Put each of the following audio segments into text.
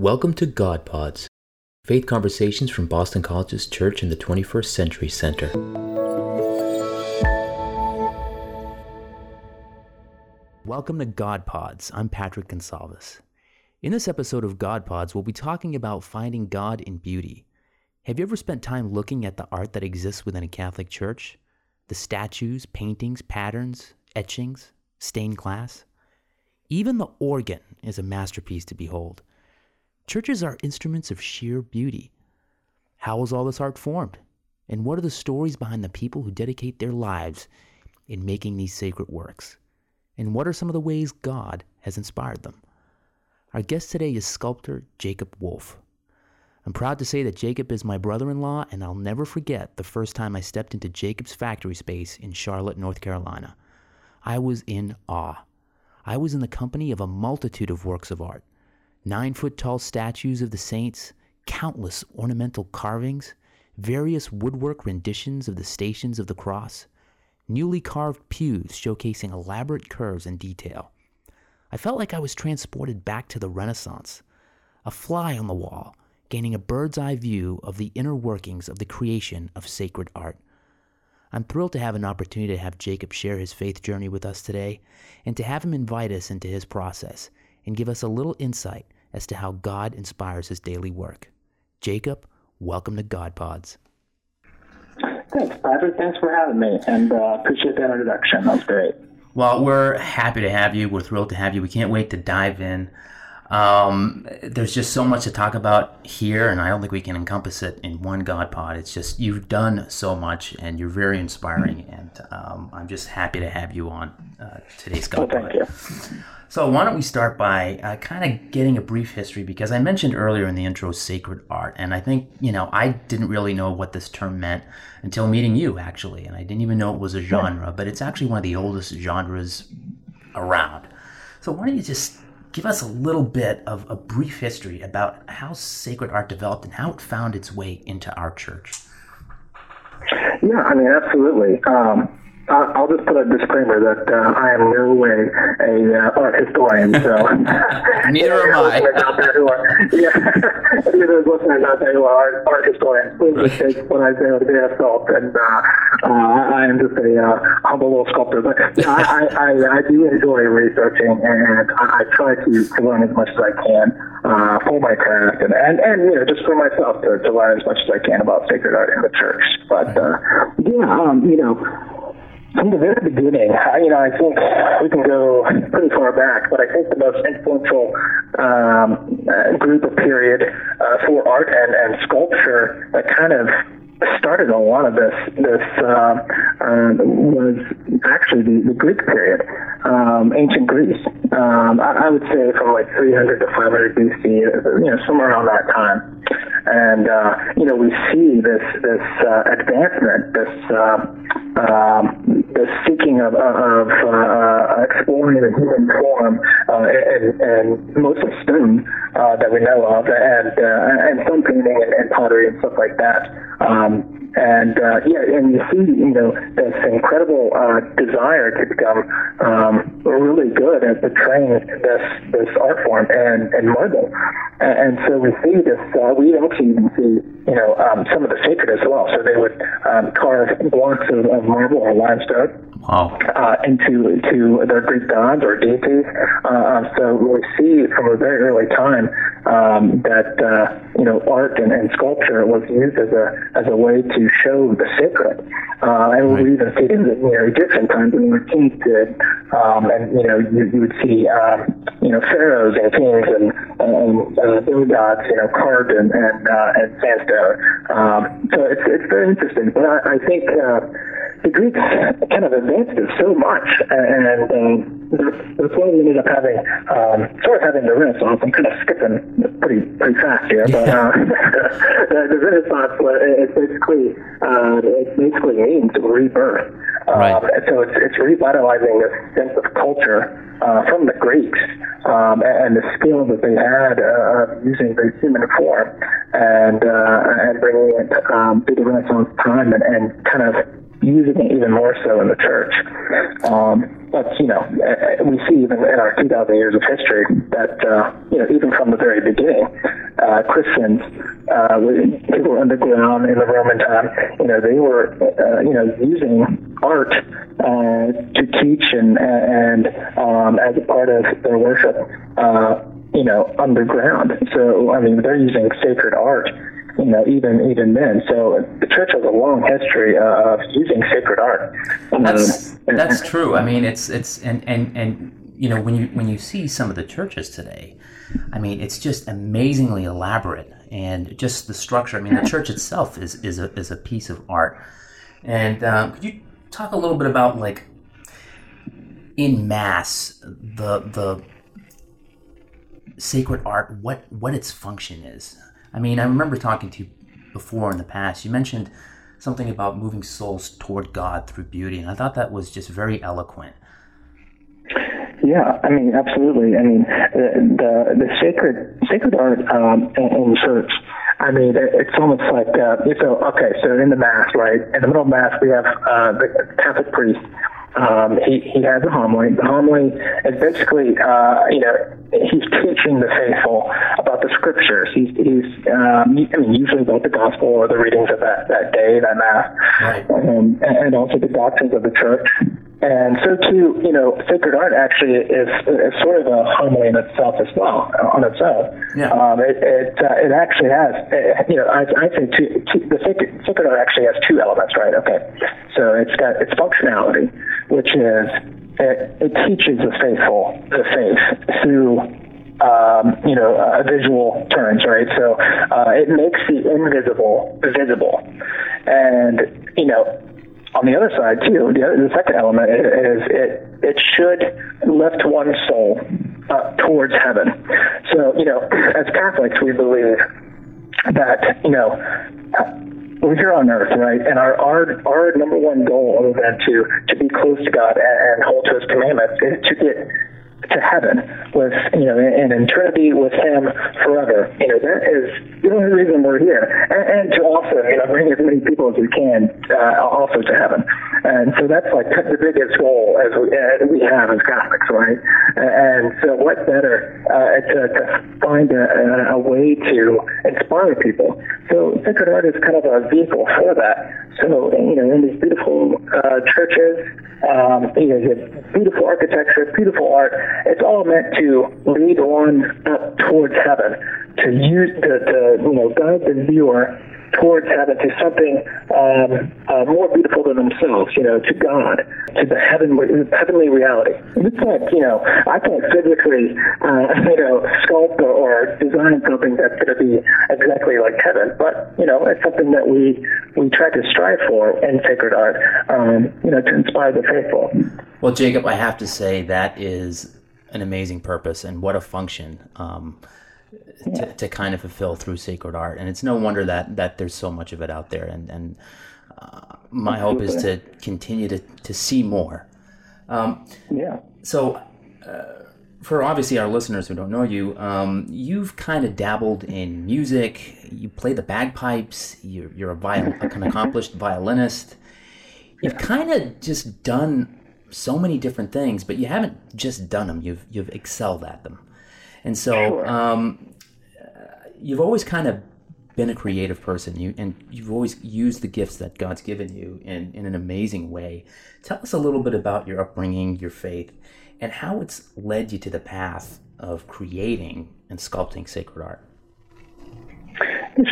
Welcome to God Pods, faith conversations from Boston College's Church in the 21st Century Center. Welcome to God Pods. I'm Patrick Gonsalves. In this episode of God Pods, we'll be talking about finding God in beauty. Have you ever spent time looking at the art that exists within a Catholic church? The statues, paintings, patterns, etchings, stained glass? Even the organ is a masterpiece to behold. Churches are instruments of sheer beauty. How was all this art formed? And what are the stories behind the people who dedicate their lives in making these sacred works? And what are some of the ways God has inspired them? Our guest today is sculptor Jacob Wolf. I'm proud to say that Jacob is my brother in law, and I'll never forget the first time I stepped into Jacob's factory space in Charlotte, North Carolina. I was in awe. I was in the company of a multitude of works of art nine foot tall statues of the saints, countless ornamental carvings, various woodwork renditions of the stations of the cross, newly carved pews showcasing elaborate curves and detail. I felt like I was transported back to the Renaissance, a fly on the wall, gaining a bird's eye view of the inner workings of the creation of sacred art. I'm thrilled to have an opportunity to have Jacob share his faith journey with us today and to have him invite us into his process and give us a little insight as to how God inspires his daily work. Jacob, welcome to God Pods. Thanks, Patrick. Thanks for having me, and uh, appreciate that introduction. That was great. Well, we're happy to have you. We're thrilled to have you. We can't wait to dive in. Um, there's just so much to talk about here, and I don't think we can encompass it in one God pod. It's just you've done so much, and you're very inspiring, and um, I'm just happy to have you on uh, today's God well, pod. So why don't we start by uh, kind of getting a brief history because I mentioned earlier in the intro sacred art, and I think you know I didn't really know what this term meant until meeting you actually, and I didn't even know it was a genre, but it's actually one of the oldest genres around. So why don't you just give us a little bit of a brief history about how sacred art developed and how it found its way into our church? Yeah, I mean, absolutely. Um, I'll just put a disclaimer that uh, I am no way a uh, art historian, so neither am I. Not that who are, yeah, neither is listeners out there who are art, art historians. Please right. take what I say with a grain of salt, and uh, uh, I am just a uh, humble little sculptor. But I, I, I, I do enjoy researching, and I, I try to, to learn as much as I can uh, for my craft, and, and and you know just for myself to, to learn as much as I can about sacred art in the church. But uh, yeah, um, you know from the very beginning, you know, I think we can go pretty far back, but I think the most influential um, group of period uh, for art and, and sculpture that kind of started a lot of this this uh, uh, was actually the, the Greek period, um, ancient Greece. Um, I, I, would say from like 300 to 500 BC, you know, somewhere around that time. And uh, you know, we see this this uh, advancement, this uh, um, the seeking of, of uh, exploring the human form and, and mostly stone that we know of, and and some painting and, and pottery and stuff like that. Um, and uh, yeah, and you see, you know, this incredible uh, desire to become um, really good at portraying this this art form and and marble, and, and so we see this. Uh, we actually even see, you know, um, some of the sacred as well. So they would um, carve blocks of, of marble or limestone wow. uh, into to their Greek gods or deities. Uh, um, so we see from a very early time um, that uh, you know art and, and sculpture was used as a as a way to to show the sacred. Uh, and right. we even see in the you know, Egyptian times when the kings did, um, and you know you, you would see um, you know pharaohs and kings and and their gods you know carved and and, uh, and sandstone. Um, so it's it's very interesting. But I, I think. Uh, the Greeks kind of advanced it so much, and um, that's why we ended up having um, sort of having the Renaissance. I'm kind of skipping pretty pretty fast here, but uh, the, Renaissance it basically uh, it basically means rebirth. Um, right. So it's it's revitalizing this sense of culture uh, from the Greeks um, and, and the skill that they had uh, of using the human form and uh, and bringing it um, to the Renaissance time and, and kind of using it even more so in the church. Um, but you know, we see even in our 2,000 years of history that uh, you know even from the very beginning, uh, Christians, uh, people underground in the Roman time, you know, they were uh, you know using art uh, to teach and and um, as a part of their worship, uh, you know, underground. So I mean, they're using sacred art you know, even even then. So the church has a long history uh, of using sacred art. That's um, that's true. I mean, it's it's and and and you know when you when you see some of the churches today, I mean, it's just amazingly elaborate and just the structure. I mean, the church itself is is a is a piece of art. And um, could you talk a little bit about like in mass the the sacred art what what its function is I mean, I remember talking to you before in the past. You mentioned something about moving souls toward God through beauty, and I thought that was just very eloquent. Yeah, I mean, absolutely. I mean, the the, the sacred sacred art um, in, in church. I mean, it's almost like uh, so. Okay, so in the mass, right? In the middle of mass, we have uh, the Catholic priest um, he, he has a homily. The homily is basically, uh, you know, he's teaching the faithful about the scriptures. He's, he's um, I mean, usually about the gospel or the readings of that, that day, that mass, right. um, and also the doctrines of the church. And so too, you know, sacred art actually is, is sort of a homily in itself as well, on its own. Yeah. Um, it it, uh, it actually has, uh, you know, I, I say two, two, the sacred, sacred art actually has two elements, right? Okay, so it's got its functionality, which is it, it teaches the faithful the faith through um, you know, uh, visual terms, right? So uh, it makes the invisible visible, and you know, on the other side too, the, other, the second element is it it should lift one's soul uh, towards heaven. So you know, as Catholics, we believe that you know we're here on earth, right? And our our our number one goal, other than to to be close to God and, and hold to His commandments, is to get to heaven with you know in eternity with him forever. You know that is the only reason we're here. And, and to also you know bring as many people as we can uh, also to heaven. And so that's like the biggest goal as we, uh, we have as Catholics right? And so what better uh, to, to find a, a way to inspire people? So sacred art is kind of a vehicle for that so you know in these beautiful uh, churches um, you know you have beautiful architecture beautiful art. It's all meant to lead one up towards heaven, to use to, to you know guide the viewer towards heaven, to something um, uh, more beautiful than themselves, you know, to God, to the heavenly, heavenly reality. It's like, you know, I can't physically, uh, you know, sculpt or, or design something that's going to be exactly like heaven, but, you know, it's something that we, we try to strive for in sacred art, um, you know, to inspire the faithful. Well, Jacob, I have to say that is an amazing purpose and what a function um, yeah. to, to, kind of fulfill through sacred art. And it's no wonder that that there's so much of it out there. And and uh, my hope is to continue to to see more. Um, yeah. So. Uh, for obviously our listeners who don't know you, um, you've kind of dabbled in music. You play the bagpipes. You're, you're a viol- an accomplished violinist. You've kind of just done so many different things, but you haven't just done them. You've you've excelled at them, and so sure. um, you've always kind of been a creative person. You and you've always used the gifts that God's given you in in an amazing way. Tell us a little bit about your upbringing, your faith, and how it's led you to the path of creating and sculpting sacred art.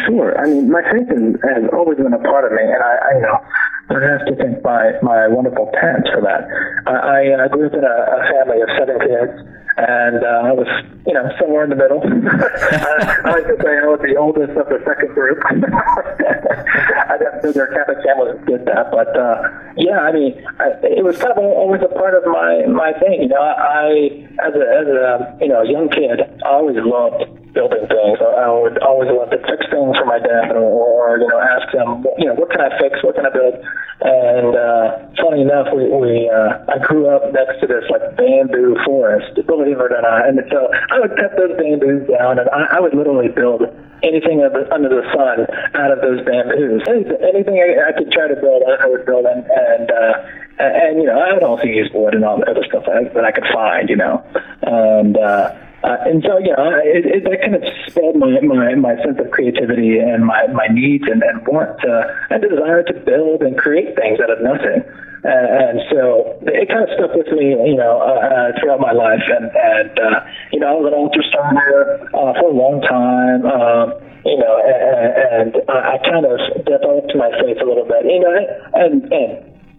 Sure. I mean, my faith has always been a part of me, and I, I you know I have to thank my, my wonderful parents for that. I, I uh, grew up in a, a family of seven kids, and uh, I was, you know, somewhere in the middle. I, like to say I was the oldest of the second group. I don't think their Catholic families did that, but uh, yeah, I mean, I, it was kind of always a part of my my thing. You know, I as a as a you know young kid, I always loved building things. I would always love to fix things for my dad, or, or you know, ask him, you know, what can I fix? What can I build? And uh, funny enough, we, we uh, I grew up next to this like bamboo forest, believe it or not, and so I would cut those bamboos down, and I, I would literally build anything under the sun out of those bamboos. Anything I, I could try to build, I would build, and and, uh, and you know I would also use wood and all the other stuff that I, that I could find, you know, and. Uh, uh, and so, you know, it, it, that kind of spelled my, my, my sense of creativity and my, my needs and, and want to, and desire to build and create things out of nothing. Uh, and so it kind of stuck with me, you know, uh, uh, throughout my life. And, and uh, you know, I was an altar starter uh, for a long time. Um, you know, and, and I kind of developed my faith a little bit. You know, and, and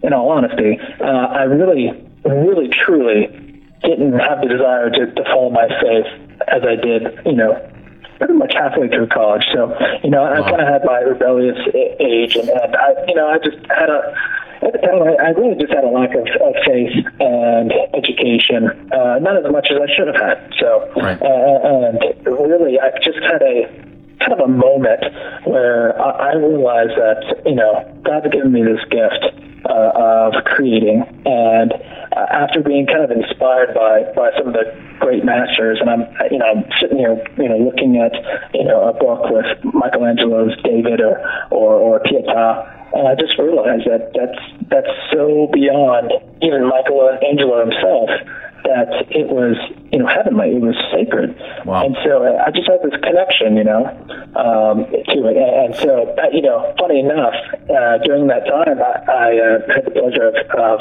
in all honesty, uh, I really, really, truly didn't have the desire to, to follow my faith as I did, you know, pretty much halfway through college. So, you know, I kind of had my rebellious age, and, and I, you know, I just had a at the time, I, I really just had a lack of, of faith and education, uh, not as much as I should have had. So, right. uh, and really, I just had a kind of a moment where I, I realized that you know God's given me this gift uh, of creating, and uh, after being kind of inspired by by some of the great masters, and I'm you know I'm sitting here you know looking at you know a book with Michelangelo's David or or, or Pietà, and I just realized that that's that's so beyond even Michelangelo himself that it was, you know, heavenly. It was sacred. Wow. And so uh, I just had this connection, you know, um, to it. And so, uh, you know, funny enough, uh, during that time, I, I uh, had the pleasure of, of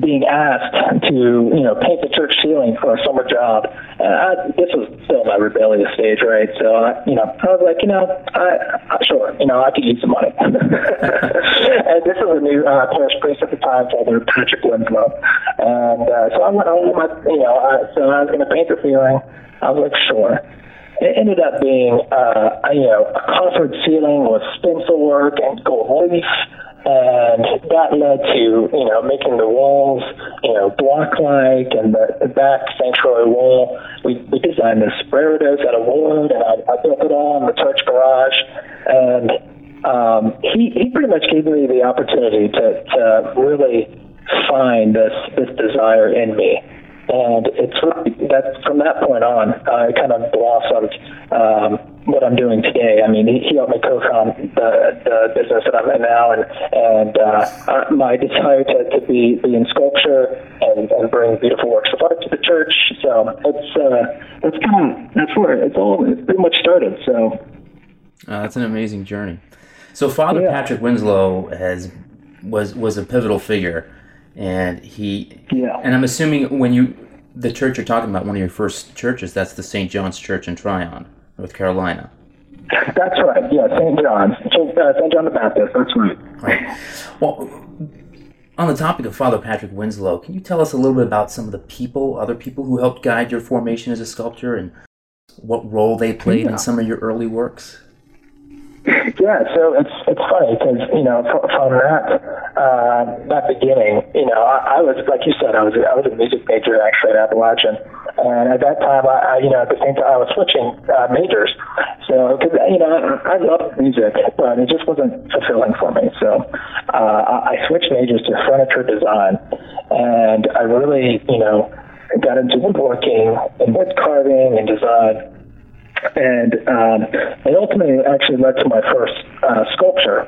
being asked to, you know, paint the church ceiling for a summer job. Uh, this was still my rebellious stage, right? So, uh, you know, I was like, you know, I, I sure, you know, I could use some money. and this was a new uh, parish priest at the time, Father Patrick Winslow. And uh, so I went home, I, you know, I, so I was going to paint the ceiling. I was like, sure. It ended up being, uh, you know, a coffered ceiling with stencil work and gold leaf and that led to you know making the walls you know block like and the, the back sanctuary wall. We, we designed the reredos out of wood and I, I built it all in the church garage. And um, he, he pretty much gave me the opportunity to, to really find this this desire in me. And it's really that from that point on, I kind of blossomed um, what I'm doing today. I mean, he, he helped me co-found the, the business that I'm in now, and and uh, my desire to, to be, be in sculpture and, and bring beautiful works of art to the church. So it's uh, that's kind of that's where it's all it's pretty much started. So uh, that's an amazing journey. So Father yeah. Patrick Winslow has was was a pivotal figure and he yeah and i'm assuming when you the church you're talking about one of your first churches that's the st john's church in tryon north carolina. That's right. Yeah st john's st uh, john the baptist. That's right. Right. Well on the topic of father patrick winslow can you tell us a little bit about some of the people other people who helped guide your formation as a sculptor and what role they played yeah. in some of your early works yeah, so it's it's funny because you know from, that uh, that beginning, you know, I, I was like you said, I was I was a music major actually at Appalachian, and at that time, I, I you know at the same time I was switching uh, majors, so because you know I, I love music, but it just wasn't fulfilling for me. So uh, I, I switched majors to furniture design, and I really you know got into woodworking and wood carving and design and um, it ultimately actually led to my first uh, sculpture,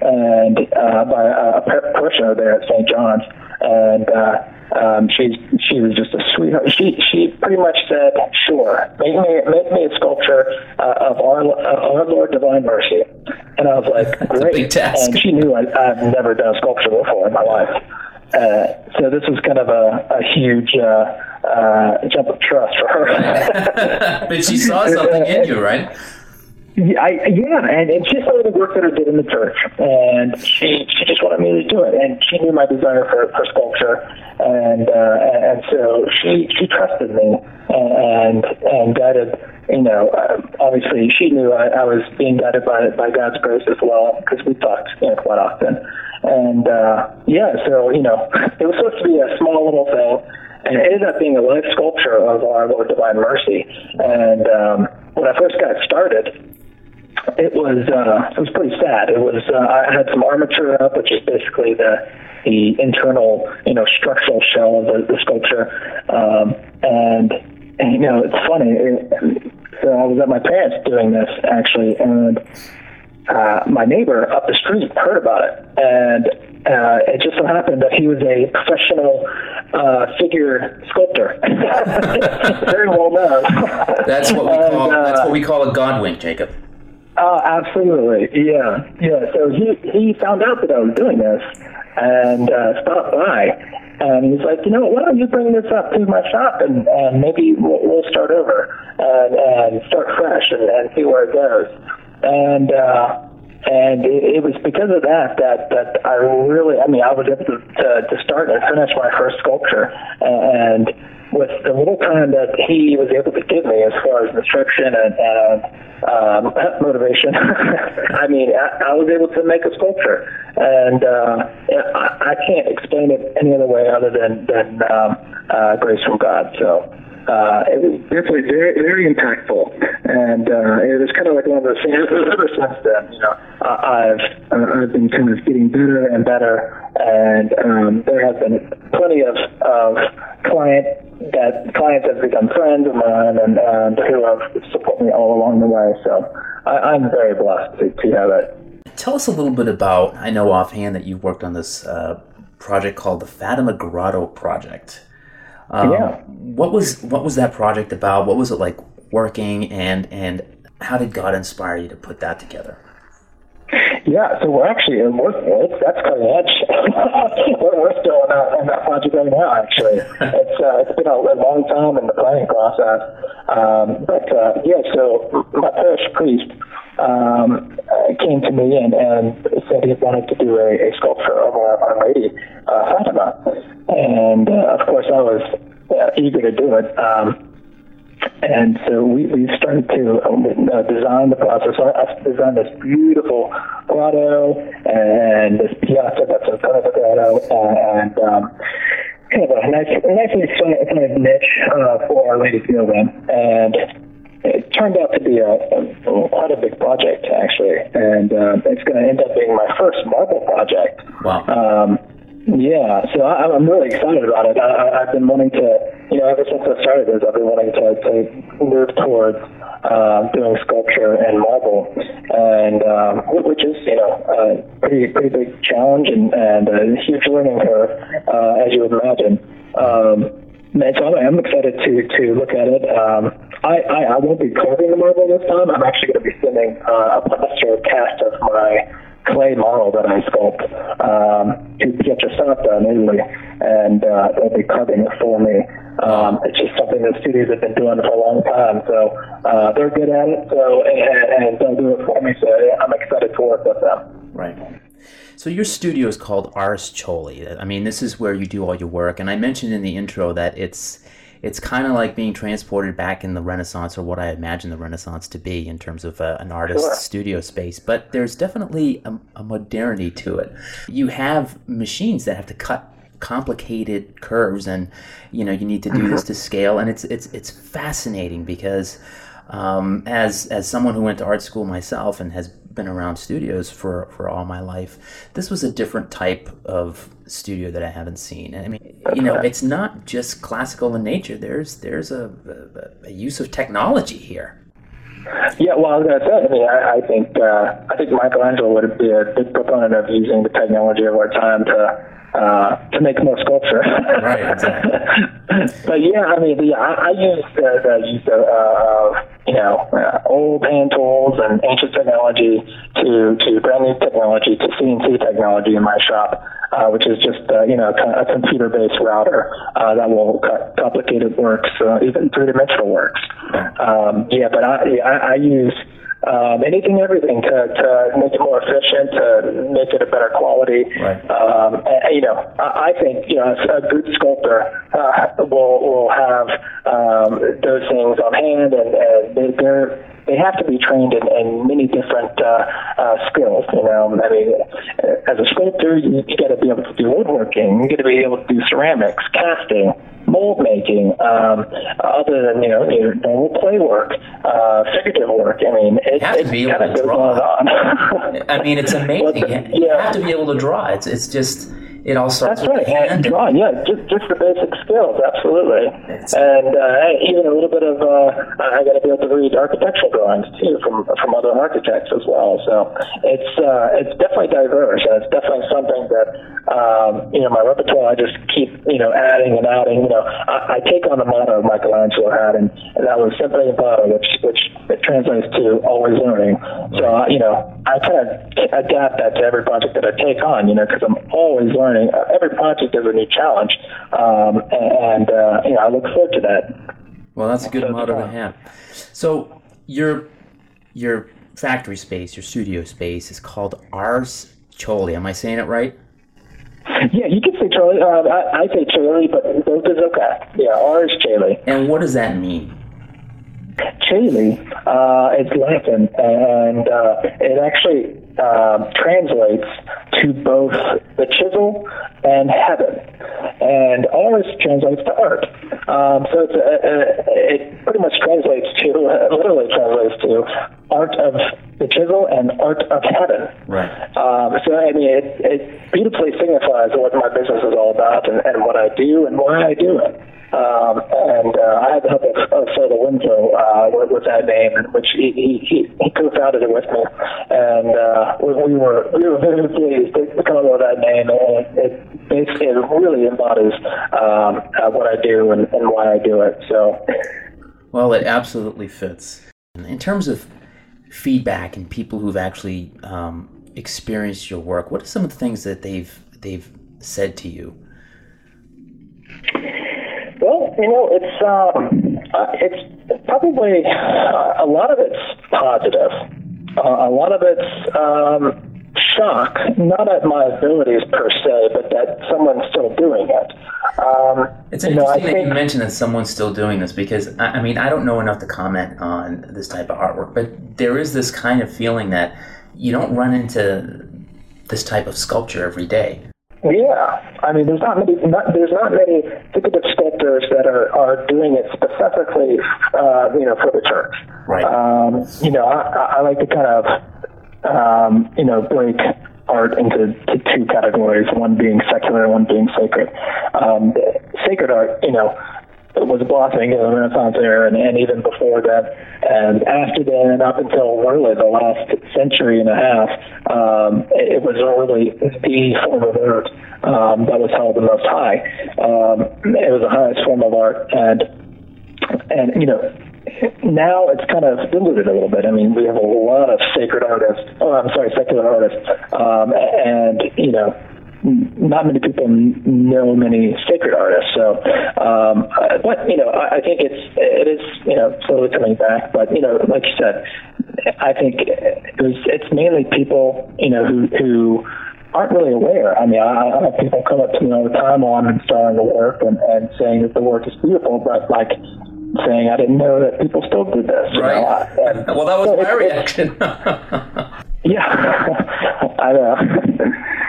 and uh, by a parishioner there at St. John's, and uh, um, she she was just a sweetheart. She she pretty much said, "Sure, make me make me a sculpture uh, of our uh, our Lord Divine Mercy," and I was like, "Great!" And she knew I, I've never done a sculpture before in my life. Uh, so this was kind of a, a huge uh, uh, jump of trust for her. but she saw something in you, right? Yeah, I, yeah, and, and she saw the work that I did in the church, and she she just wanted me to do it, and she knew my desire for, for sculpture, and uh, and so she she trusted me and and guided. You know, uh, obviously she knew I, I was being guided by by God's grace as well because we talked you know, quite often, and uh, yeah, so you know, it was supposed to be a small little thing and it ended up being a life sculpture of our Lord Divine Mercy. And um, when I first got started, it was uh, it was pretty sad. It was uh, I had some armature up, which is basically the the internal you know structural shell of the, the sculpture, um, and, and you know it's funny. It, so I was at my parents doing this actually, and uh, my neighbor up the street heard about it, and uh, it just so happened that he was a professional uh, figure sculptor, very well known. That's what we call and, that's what we call a god wink, Jacob. Oh, absolutely. Yeah. Yeah. So he, he found out that I was doing this and uh, stopped by. And he's like, you know, why don't you bring this up to my shop and, and maybe we'll, we'll start over and, and start fresh and, and see where it goes. And, uh, and it, it was because of that that that I really, I mean, I was able to, to, to start and finish my first sculpture. And with the little time that he was able to give me as far as instruction and, and um, motivation, I mean, I, I was able to make a sculpture, and uh, I, I can't explain it any other way other than than um, uh, grace from God. So uh, it was definitely very, very impactful. And uh, it was kind of like one of those things. Ever since then, you know, I've uh, I've been kind of getting better and better, and um, there have been plenty of of client that clients have become friends of mine and, and who have supported me all along the way. So I, I'm very blessed to, to have it. Tell us a little bit about. I know offhand that you've worked on this uh, project called the Fatima Grotto Project. Um, yeah. What was what was that project about? What was it like working, and and how did God inspire you to put that together? Yeah, so we're actually in work. That's cutting edge. we're, we're still on that, in that project right now. Actually, it's uh, it's been a, a long time in the planning process. Um, but uh, yeah, so my parish priest um, came to me and, and said he wanted to do a, a sculpture of our, our Lady uh, Fatima, and uh, of course I was uh, eager to do it. Um, and so we, we started to um, uh, design the process. So I, I designed this beautiful grotto and this piazza that's in front of the grotto, and um, kind of a nice, nicely kind of niche uh, for Our Lady Fielding. And it turned out to be a, a quite a big project actually, and uh, it's going to end up being my first marble project. Wow. Um, yeah, so I, I'm really excited about it. I, I've been wanting to, you know, ever since I started this, I've been wanting to, to move towards uh, doing sculpture and marble, and um, which is, you know, a pretty pretty big challenge and, and a huge learning curve, uh, as you would imagine. Um, and so I'm excited to to look at it. Um, I, I I won't be carving the marble this time. I'm actually going to be sending uh, a plaster cast of my clay model that I sculpt um, to Pietrasanta in Italy, and uh, they'll be carving it for me. Um, it's just something the studios have been doing for a long time, so uh, they're good at it. So and, and they'll do it for me. So I'm excited to work with them. Right. So your studio is called Ars Caeli. I mean, this is where you do all your work, and I mentioned in the intro that it's it's kind of like being transported back in the Renaissance or what I imagine the Renaissance to be in terms of uh, an artist's sure. studio space. But there's definitely a, a modernity to it. You have machines that have to cut complicated curves and you know you need to do this to scale and it's it's it's fascinating because um, as as someone who went to art school myself and has been around studios for for all my life this was a different type of studio that I haven't seen. and I mean, you know, it's not just classical in nature. There's there's a, a, a use of technology here. Yeah, well, I was going to say. I mean, I, I think uh, I think Michelangelo would be a big proponent of using the technology of our time to uh, to make more sculpture. right. Exactly. but yeah, I mean, yeah, I, I use the, the use of, uh, you know uh, old hand tools and ancient technology to to brand new technology to CNC technology in my shop, uh, which is just uh, you know a computer based router uh, that will cut complicated works, uh, even three dimensional works. Um, yeah, but I, I, I use um, anything, everything to, to make it more efficient, to make it a better quality. Right. Um, and, you know, I, I think you know a good sculptor uh, will will have um, those things on hand, and, and they're they have to be trained in, in many different uh, uh, skills. You know, I mean, as a sculptor, you, you got to be able to do woodworking. You got to be able to do ceramics, casting, mold making, um, other than you know your normal play work, uh, figurative work. I mean, it, You have to be able to draw. on on. I mean, it's amazing. Well, the- you have to be able to draw. It's it's just it all starts That's right. And drawing, yeah, just just the basic skills, absolutely. It's- And uh, even a little bit of uh, I got to be able to read architectural drawings too from from other architects as well. So it's uh, it's definitely diverse, and it's definitely something that um, you know my repertoire. I just keep you know adding and adding. You know, I, I take on the motto Michelangelo had, and, and that was simply motto, which which it translates to always learning. So uh, you know, I kind of adapt that to every project that I take on. You know, because I'm always learning. Uh, every project is a new challenge, um, and uh, you know, I look forward to that. Well, that's a good So motto to have. So your your factory space, your studio space, is called Ars Caeli. Am I saying it right? Yeah, you can say Charlie. Uh, I, I say Charlie, but both is okay. Yeah, R is Charlie. And what does that mean? Charlie uh, is Latin, and uh, it actually um translates to both the chisel and heaven. And Ars translates to art. Um, so it's a, a, it pretty much translates to, literally translates to art of the chisel and art of heaven. Right. Um, so I mean, it, it beautifully signifies what my business is all about and, and what I do and why I do it. Um, and uh, I had the help of, of Phil Winslow uh, with, with that name, which he, he, he, co-founded it with me, and uh, we, we were we were very pleased to come up with that name. And it, basically really embodies um, uh, what I do and, and why I do it. So Well, it absolutely fits. In terms of feedback and people who've actually um, experienced your work, what are some of the things that they've they've said to you? Well, you know, it's um, uh, it's probably uh, a lot of it's positive. Uh, a lot of it's um, shock, not at my abilities per se, but that someone's still doing it. Um, It's you know, I interesting that you think- mentioned that someone's still doing this because I, I mean I don't know enough to comment on this type of artwork, but there is this kind of feeling that you don't run into this type of sculpture every day. Yeah, I mean, there's not many. Not, there's not many figurative sculptors that are, are doing it specifically, uh, you know, for the church. Right. Um, you know, I, I like to kind of, um, you know, break art into to two categories. One being secular, one being sacred. Um, sacred art, you know, was blossoming in the Renaissance era, and, and even before that, and after that, and up until really the last century and a half, um, it, it was really the form of art um, that was held the most high. Um, it was the highest form of art, and and you know. Now it's kind of diluted a little bit. I mean, we have a lot of sacred artists. Oh, I'm sorry, secular artists, um, and you know, not many people know many sacred artists. So, um, but you know, I, I think it's it is you know slowly coming back. But you know, like you said, I think it was, it's mainly people you know who who aren't really aware. I mean, I, I have people come up to me all the time while I'm installing the work and, and saying that the work is beautiful, but like saying I didn't know that people still did this. you know, and- Well, that was so my it's- reaction. yeah, I know.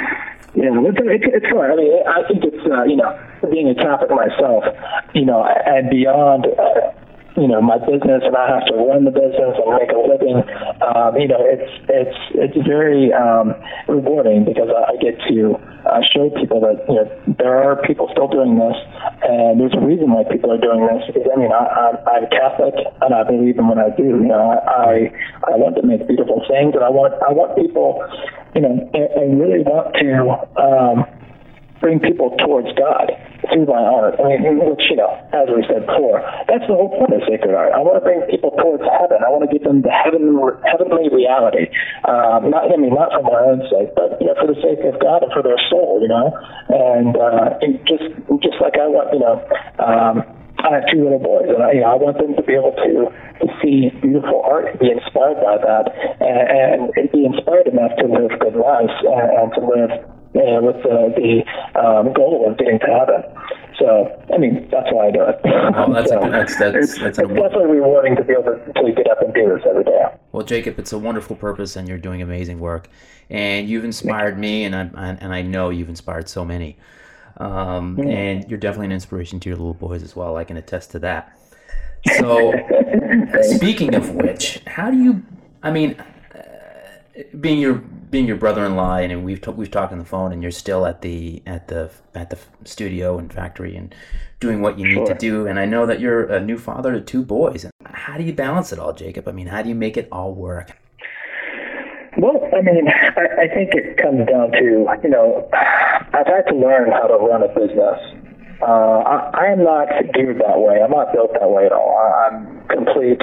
Yeah, it's, it's, it's fun. I mean, I think it's uh, you know being a Catholic myself, you know, and beyond. Uh, you know my business, and I have to run the business and make a living. Um, you know, it's it's it's very um, rewarding because I I get to uh, show people that you know there are people still doing this, and there's a reason why people are doing this. Because I mean, I, I'm, I'm Catholic, and I believe in what I do. You know, I I want to make beautiful things, and I want I want people, you know, and, and really want to. Um, bring people towards God through my art. I mean, which, you know, as we said before, that's the whole point of sacred art. I want to bring people towards heaven. I want to give them the heaven, heavenly reality. Um, not, I mean, not for my own sake, but, you know, for the sake of God and for their soul, you know? And, uh, and just, just like I want, you know, um, I have two little boys, and I, you know, I want them to be able to, to see beautiful art, be inspired by that, and, and be inspired enough to live good lives and, and to live uh, with the, the um, goal of getting to heaven. So, I mean, that's why I do it. Well, that's so good- that's- that's- it's, that's a- it's definitely rewarding to be able to, to get up and do this every day. Well, Jacob, it's a wonderful purpose, and you're doing amazing work. And you've inspired me, and I and I know you've inspired so many. Um, mm. And you're definitely an inspiration to your little boys as well. I can attest to that. So, speaking of which, how do you? I mean, uh, being your being your brother-in-law, and we've t- we've talked on the phone, and you're still at the at the at the studio and factory and doing what you need sure. to do. And I know that you're a new father to two boys. How do you balance it all, Jacob? I mean, how do you make it all work? Well, I mean, I, I think it comes down to you know, I've had to learn how to run a business uh, I, I am not geared that way. I'm not built that way at all. I, I'm complete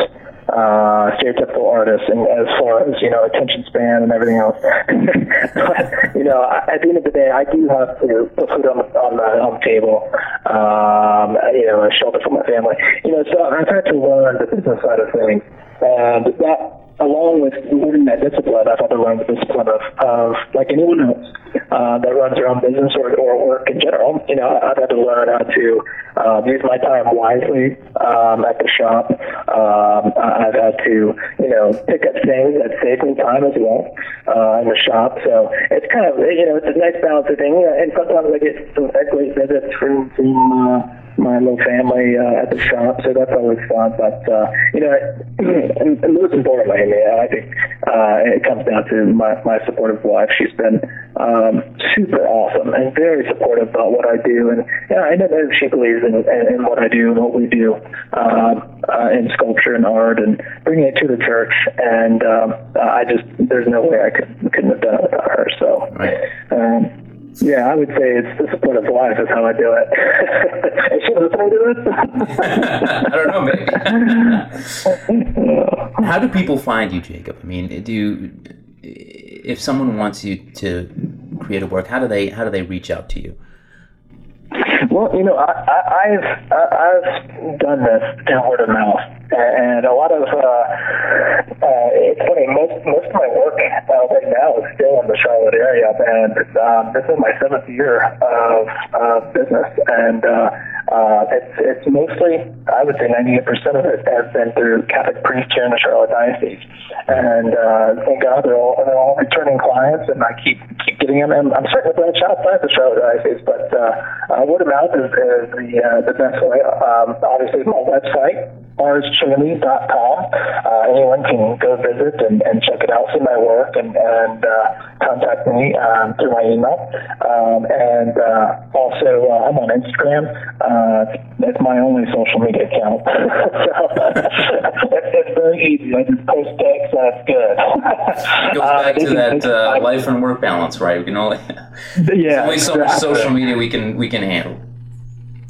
uh, stereotypical artist, and as far as you know, attention span and everything else. but you know, at the end of the day, I do have to put food on the on the, on the table. Um, you know, a shelter for my family. You know, so I've had to learn the business side of things, and that along with learning that discipline, I've had to learn the discipline of, of like anyone else uh, that runs their own business or, or work in general. You know, I've had to learn how to um, use my time wisely um, at the shop. Um, I've had to, you know, pick up things that save me time as well uh, in the shop. So it's kind of, you know, it's a nice balancing thing. And sometimes I get some great visits from, from uh, my little family uh, at the shop, so that's always fun. But uh, you know, and, and most importantly, I, mean, I think uh, it comes down to my, my supportive wife. She's been um, super awesome and very supportive about what I do, and yeah, I know that she believes in, in, in what I do and what we do um, uh, in sculpture and art, and bringing it to the church. And um, I just there's no way I could couldn't have done it without her. So. Right. Um, yeah, I would say it's the support of life is how I do it. is she listening to this? I don't know, maybe. how do people find you, Jacob? I mean, do you, if someone wants you to create a work, how do they how do they reach out to you? Well, you know, I, have I've done this in word of mouth, and a lot of uh, uh, it's funny. Most most of my work uh, right now is still in the Charlotte area, and um, this is my seventh year of uh, business, and uh, uh, it's it's mostly I would say 98% of it has been through Catholic priests here in the Charlotte diocese, and uh, thank God they're all they're all returning clients, and I keep keep getting them. And I'm starting to branch outside the Charlotte diocese, but uh, uh, word of mouth is, is the uh, the best way. Um, obviously, my website marschili.com. Uh, anyone can go visit and, and check it out, see my work, and, and uh, contact me um, through my email. Um, and uh, also, uh, I'm on Instagram. Uh, it's my only social media account. so it's, it's, very easy. I just post text, that's good. it goes uh, back to that life and work balance, right? We can only, yeah, only so much social media we can we can handle.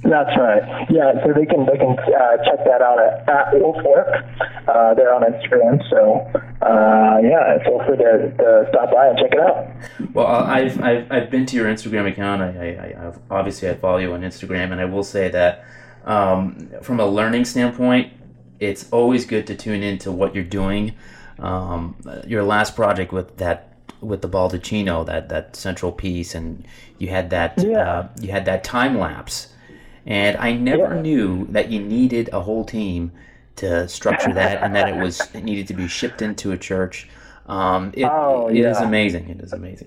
That's right. Yeah, so they can they can uh, check that out at, at Wolfwork. Uh, they're on Instagram. So uh, yeah, feel free to, to, stop by and check it out. Well, I've I've, I've been to your Instagram account. I, I, I obviously I follow you on Instagram, and I will say that um, from a learning standpoint, it's always good to tune into what you're doing. Um, your last project with that with the Baldacchino, that that central piece, and you had that yeah. uh, you had that time lapse and I never yeah. knew that you needed a whole team to structure that, and that it was it needed to be shipped into a church. Um, it, oh, it yeah. is amazing. It is amazing.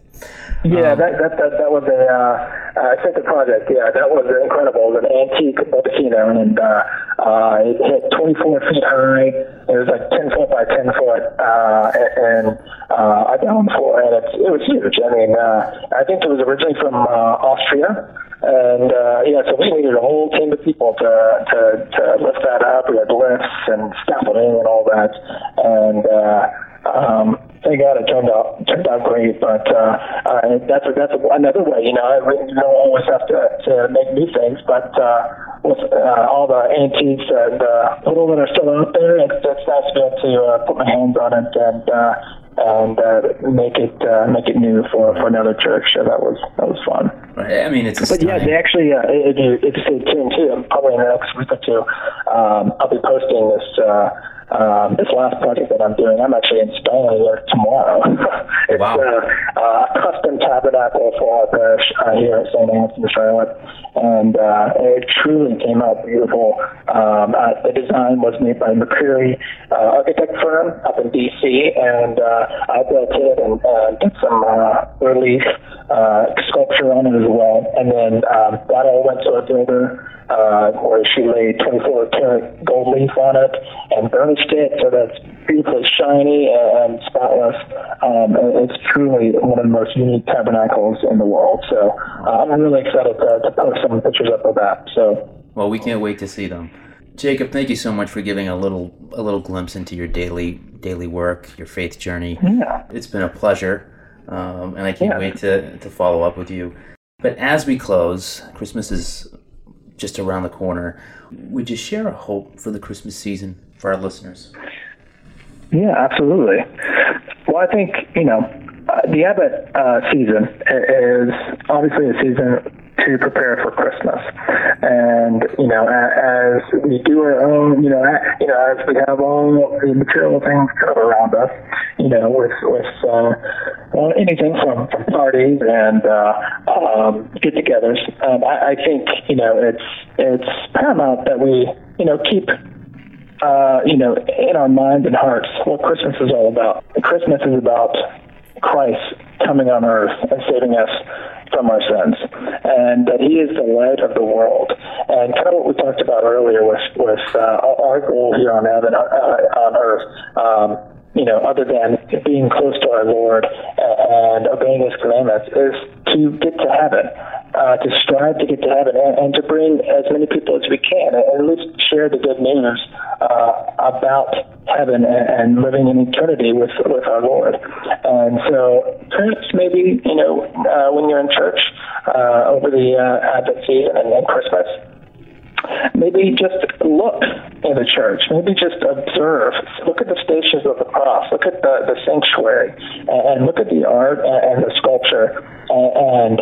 Yeah, um, that, that, that, that was a uh, uh, center project. Yeah, that was incredible. It was an antique Baldacchino, and uh, uh, it hit 24 feet high. It was like 10 foot by 10 foot, uh, and uh, a down floor, and it's, it was huge. I mean, uh, I think it was originally from uh, Austria. And uh, yeah, so we needed a whole team of people to, to, to lift that up. We had lifts and scaffolding and all that. And uh, um, thank God it turned out turned out great. But uh, uh, that's a, that's a, another way. You know, I, you don't always have to, to make new things, but uh, with uh, all the antiques and uh, little that are still out there, it's, it's nice to be able to uh, put my hands on it and. Uh, and uh, make it uh, make it new for, for another church. So that was that was fun. I mean, it's. but yeah, they actually uh, if you if you stay tuned too, probably in the next week or two, um, I'll be posting this. Uh, um, this last project that I'm doing, I'm actually installing it tomorrow. it's wow. a, a custom tabernacle for our parish uh, here at St. Anthony, Charlotte, and uh, it truly came out beautiful. Um, uh, the design was made by McCrery uh, Architect Firm up in D.C., and uh, I built it and uh, did some uh, relief uh, sculpture on it as well. And then um, that all went to a builder uh, where she laid 24 karat gold leaf on it and burnished it so that's beautifully shiny and spotless. Um, it's truly one of the most unique tabernacles in the world. So uh, I'm really excited to, to post some pictures up of that. So well, we can't wait to see them. Jacob, thank you so much for giving a little a little glimpse into your daily daily work, your faith journey. Yeah. It's been a pleasure, um, and I can't yeah. wait to to follow up with you. But as we close, Christmas is just around the corner. Would you share a hope for the Christmas season for our listeners? Yeah, absolutely. Well, I think you know uh, the Advent uh, season is obviously a season to prepare for Christmas. And you know, as we do our own, you know, you know, as we have all the material things around us, you know, with with uh, well, anything from, from parties and uh, um, get-togethers, um, I, I think you know it's it's paramount that we you know keep uh, you know, in our minds and hearts what Christmas is all about. Christmas is about Christ coming on earth and saving us from our sins, and that He is the light of the world. And kind of what we talked about earlier with with uh, our goal here on heaven, uh, uh, on earth. Um, you know, other than being close to our Lord and obeying His commandments, is to get to heaven, uh, to strive to get to heaven, and, and, to bring as many people as we can, and at least share the good news uh, about heaven and, and, living in eternity with with our Lord. And so, perhaps maybe you know, uh, when you're in church uh, over the uh, Advent season and, and Christmas maybe just look in the church, maybe just observe, look at the stations of the cross, look at the, the sanctuary, and look at the art and the sculpture, and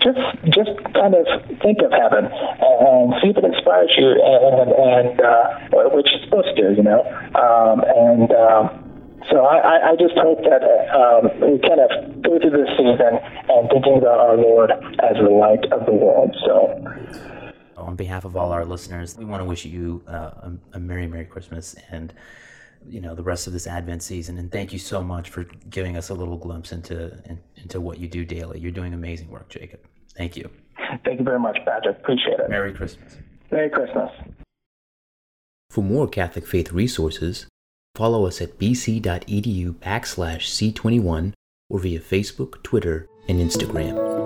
just just kind of think of heaven and see if it inspires you, and, and uh, which it's supposed to, you know, um, and. Um, so I, I just hope that um, we kind of go through this season and thinking about our Lord as the light of the world. So on behalf of all our listeners, we want to wish you uh, a, a Merry, Merry Christmas and you know the rest of this Advent season. And thank you so much for giving us a little glimpse into in, into what you do daily. You're doing amazing work, Jacob. Thank you. Thank you very much, Patrick. Appreciate it. Merry Christmas. Merry Christmas. For more Catholic faith resources, follow us at bc.edu backslash C21 or via Facebook, Twitter, and Instagram.